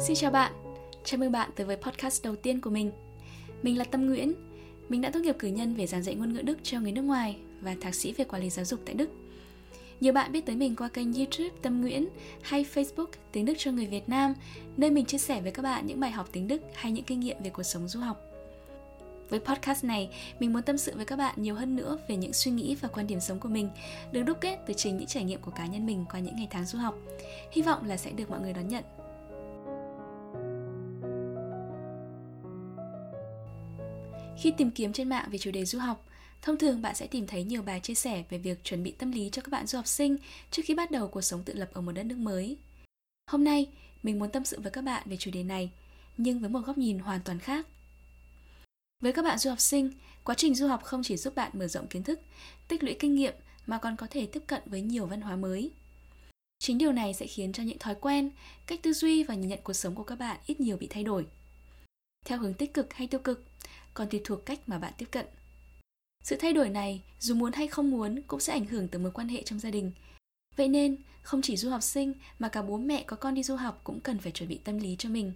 Xin chào bạn, chào mừng bạn tới với podcast đầu tiên của mình Mình là Tâm Nguyễn, mình đã tốt nghiệp cử nhân về giảng dạy ngôn ngữ Đức cho người nước ngoài và thạc sĩ về quản lý giáo dục tại Đức nhiều bạn biết tới mình qua kênh YouTube Tâm Nguyễn hay Facebook Tiếng Đức cho người Việt Nam, nơi mình chia sẻ với các bạn những bài học tiếng Đức hay những kinh nghiệm về cuộc sống du học. Với podcast này, mình muốn tâm sự với các bạn nhiều hơn nữa về những suy nghĩ và quan điểm sống của mình, được đúc kết từ chính những trải nghiệm của cá nhân mình qua những ngày tháng du học. Hy vọng là sẽ được mọi người đón nhận. Khi tìm kiếm trên mạng về chủ đề du học, thông thường bạn sẽ tìm thấy nhiều bài chia sẻ về việc chuẩn bị tâm lý cho các bạn du học sinh trước khi bắt đầu cuộc sống tự lập ở một đất nước mới. Hôm nay, mình muốn tâm sự với các bạn về chủ đề này, nhưng với một góc nhìn hoàn toàn khác. Với các bạn du học sinh, quá trình du học không chỉ giúp bạn mở rộng kiến thức, tích lũy kinh nghiệm mà còn có thể tiếp cận với nhiều văn hóa mới. Chính điều này sẽ khiến cho những thói quen, cách tư duy và nhìn nhận cuộc sống của các bạn ít nhiều bị thay đổi. Theo hướng tích cực hay tiêu cực, còn tùy thuộc cách mà bạn tiếp cận. Sự thay đổi này, dù muốn hay không muốn, cũng sẽ ảnh hưởng tới mối quan hệ trong gia đình. Vậy nên, không chỉ du học sinh mà cả bố mẹ có con đi du học cũng cần phải chuẩn bị tâm lý cho mình.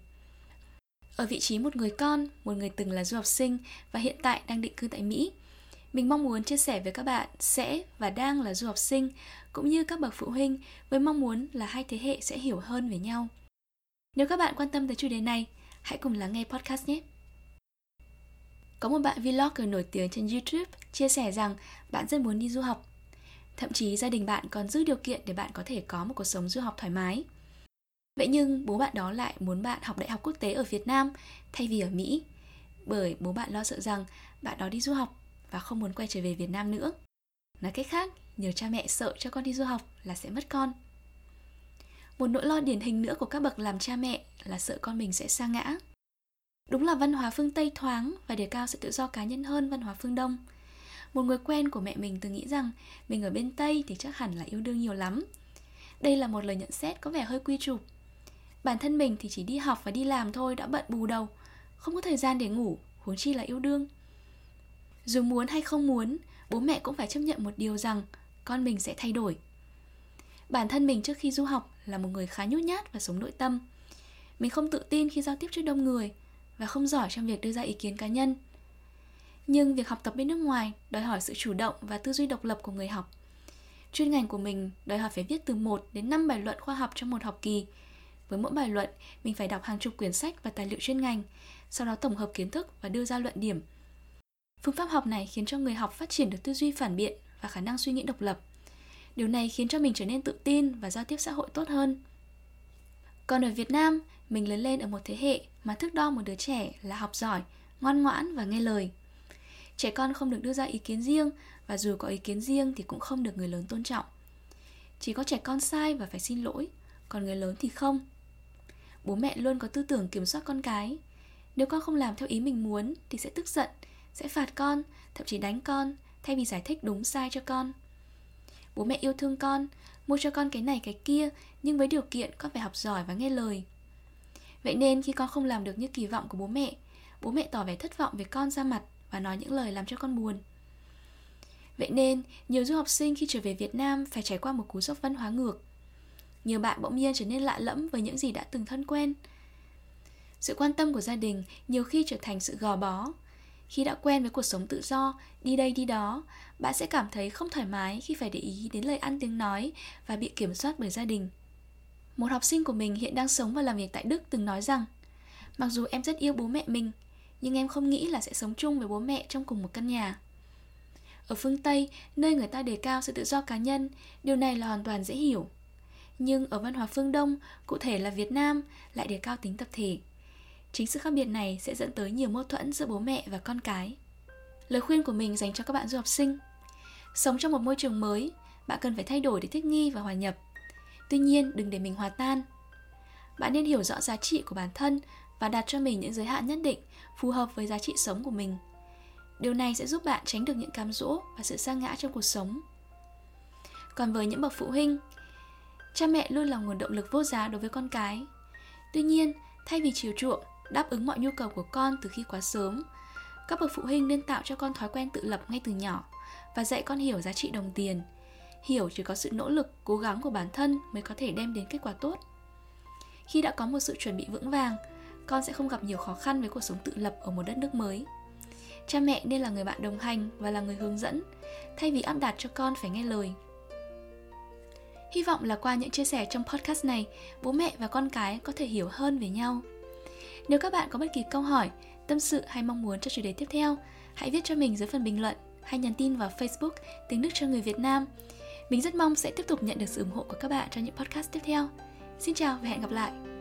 Ở vị trí một người con, một người từng là du học sinh và hiện tại đang định cư tại Mỹ, mình mong muốn chia sẻ với các bạn sẽ và đang là du học sinh cũng như các bậc phụ huynh với mong muốn là hai thế hệ sẽ hiểu hơn về nhau. Nếu các bạn quan tâm tới chủ đề này, hãy cùng lắng nghe podcast nhé. Có một bạn vlogger nổi tiếng trên YouTube chia sẻ rằng bạn rất muốn đi du học. Thậm chí gia đình bạn còn giữ điều kiện để bạn có thể có một cuộc sống du học thoải mái. Vậy nhưng bố bạn đó lại muốn bạn học đại học quốc tế ở Việt Nam thay vì ở Mỹ, bởi bố bạn lo sợ rằng bạn đó đi du học và không muốn quay trở về Việt Nam nữa. Nói cách khác, nhiều cha mẹ sợ cho con đi du học là sẽ mất con. Một nỗi lo điển hình nữa của các bậc làm cha mẹ là sợ con mình sẽ sa ngã. Đúng là văn hóa phương Tây thoáng và đề cao sự tự do cá nhân hơn văn hóa phương Đông. Một người quen của mẹ mình từng nghĩ rằng mình ở bên Tây thì chắc hẳn là yêu đương nhiều lắm. Đây là một lời nhận xét có vẻ hơi quy chụp. Bản thân mình thì chỉ đi học và đi làm thôi đã bận bù đầu, không có thời gian để ngủ, huống chi là yêu đương. Dù muốn hay không muốn, bố mẹ cũng phải chấp nhận một điều rằng con mình sẽ thay đổi. Bản thân mình trước khi du học là một người khá nhút nhát và sống nội tâm. Mình không tự tin khi giao tiếp trước đông người, và không giỏi trong việc đưa ra ý kiến cá nhân. Nhưng việc học tập bên nước ngoài đòi hỏi sự chủ động và tư duy độc lập của người học. Chuyên ngành của mình đòi hỏi phải viết từ 1 đến 5 bài luận khoa học trong một học kỳ. Với mỗi bài luận, mình phải đọc hàng chục quyển sách và tài liệu chuyên ngành, sau đó tổng hợp kiến thức và đưa ra luận điểm. Phương pháp học này khiến cho người học phát triển được tư duy phản biện và khả năng suy nghĩ độc lập. Điều này khiến cho mình trở nên tự tin và giao tiếp xã hội tốt hơn. Còn ở Việt Nam, mình lớn lên ở một thế hệ mà thước đo một đứa trẻ là học giỏi, ngoan ngoãn và nghe lời. Trẻ con không được đưa ra ý kiến riêng và dù có ý kiến riêng thì cũng không được người lớn tôn trọng. Chỉ có trẻ con sai và phải xin lỗi, còn người lớn thì không. Bố mẹ luôn có tư tưởng kiểm soát con cái. Nếu con không làm theo ý mình muốn thì sẽ tức giận, sẽ phạt con, thậm chí đánh con thay vì giải thích đúng sai cho con. Bố mẹ yêu thương con, mua cho con cái này cái kia nhưng với điều kiện con phải học giỏi và nghe lời. Vậy nên khi con không làm được như kỳ vọng của bố mẹ, bố mẹ tỏ vẻ thất vọng về con ra mặt và nói những lời làm cho con buồn. Vậy nên, nhiều du học sinh khi trở về Việt Nam phải trải qua một cú sốc văn hóa ngược. Nhiều bạn bỗng nhiên trở nên lạ lẫm với những gì đã từng thân quen. Sự quan tâm của gia đình nhiều khi trở thành sự gò bó. Khi đã quen với cuộc sống tự do, đi đây đi đó, bạn sẽ cảm thấy không thoải mái khi phải để ý đến lời ăn tiếng nói và bị kiểm soát bởi gia đình. Một học sinh của mình hiện đang sống và làm việc tại Đức từng nói rằng Mặc dù em rất yêu bố mẹ mình Nhưng em không nghĩ là sẽ sống chung với bố mẹ trong cùng một căn nhà. Ở phương Tây, nơi người ta đề cao sự tự do cá nhân Điều này là hoàn toàn dễ hiểu. Nhưng ở văn hóa phương Đông, cụ thể là Việt Nam Lại đề cao tính tập thể. Chính sự khác biệt này sẽ dẫn tới nhiều mâu thuẫn giữa bố mẹ và con cái. Lời khuyên của mình dành cho các bạn du học sinh Sống trong một môi trường mới, bạn cần phải thay đổi để thích nghi và hòa nhập. Tuy nhiên, đừng để mình hòa tan. Bạn nên hiểu rõ giá trị của bản thân và đặt cho mình những giới hạn nhất định phù hợp với giá trị sống của mình. Điều này sẽ giúp bạn tránh được những cám dỗ và sự sa ngã trong cuộc sống. Còn với những bậc phụ huynh, cha mẹ luôn là nguồn động lực vô giá đối với con cái. Tuy nhiên, thay vì chiều chuộng, đáp ứng mọi nhu cầu của con từ khi quá sớm, các bậc phụ huynh nên tạo cho con thói quen tự lập ngay từ nhỏ và dạy con hiểu giá trị đồng tiền, hiểu chỉ có sự nỗ lực, cố gắng của bản thân mới có thể đem đến kết quả tốt. khi đã có một sự chuẩn bị vững vàng, con sẽ không gặp nhiều khó khăn với cuộc sống tự lập ở một đất nước mới. Cha mẹ nên là người bạn đồng hành và là người hướng dẫn, thay vì áp đặt cho con phải nghe lời. Hy vọng là qua những chia sẻ trong podcast này, bố mẹ và con cái có thể hiểu hơn về nhau. Nếu các bạn có bất kỳ câu hỏi, tâm sự hay mong muốn cho chủ đề tiếp theo, hãy viết cho mình dưới phần bình luận hay nhắn tin vào Facebook Tiếng Đức cho người Việt Nam. Mình rất mong sẽ tiếp tục nhận được sự ủng hộ của các bạn trong những podcast tiếp theo. Xin chào và hẹn gặp lại!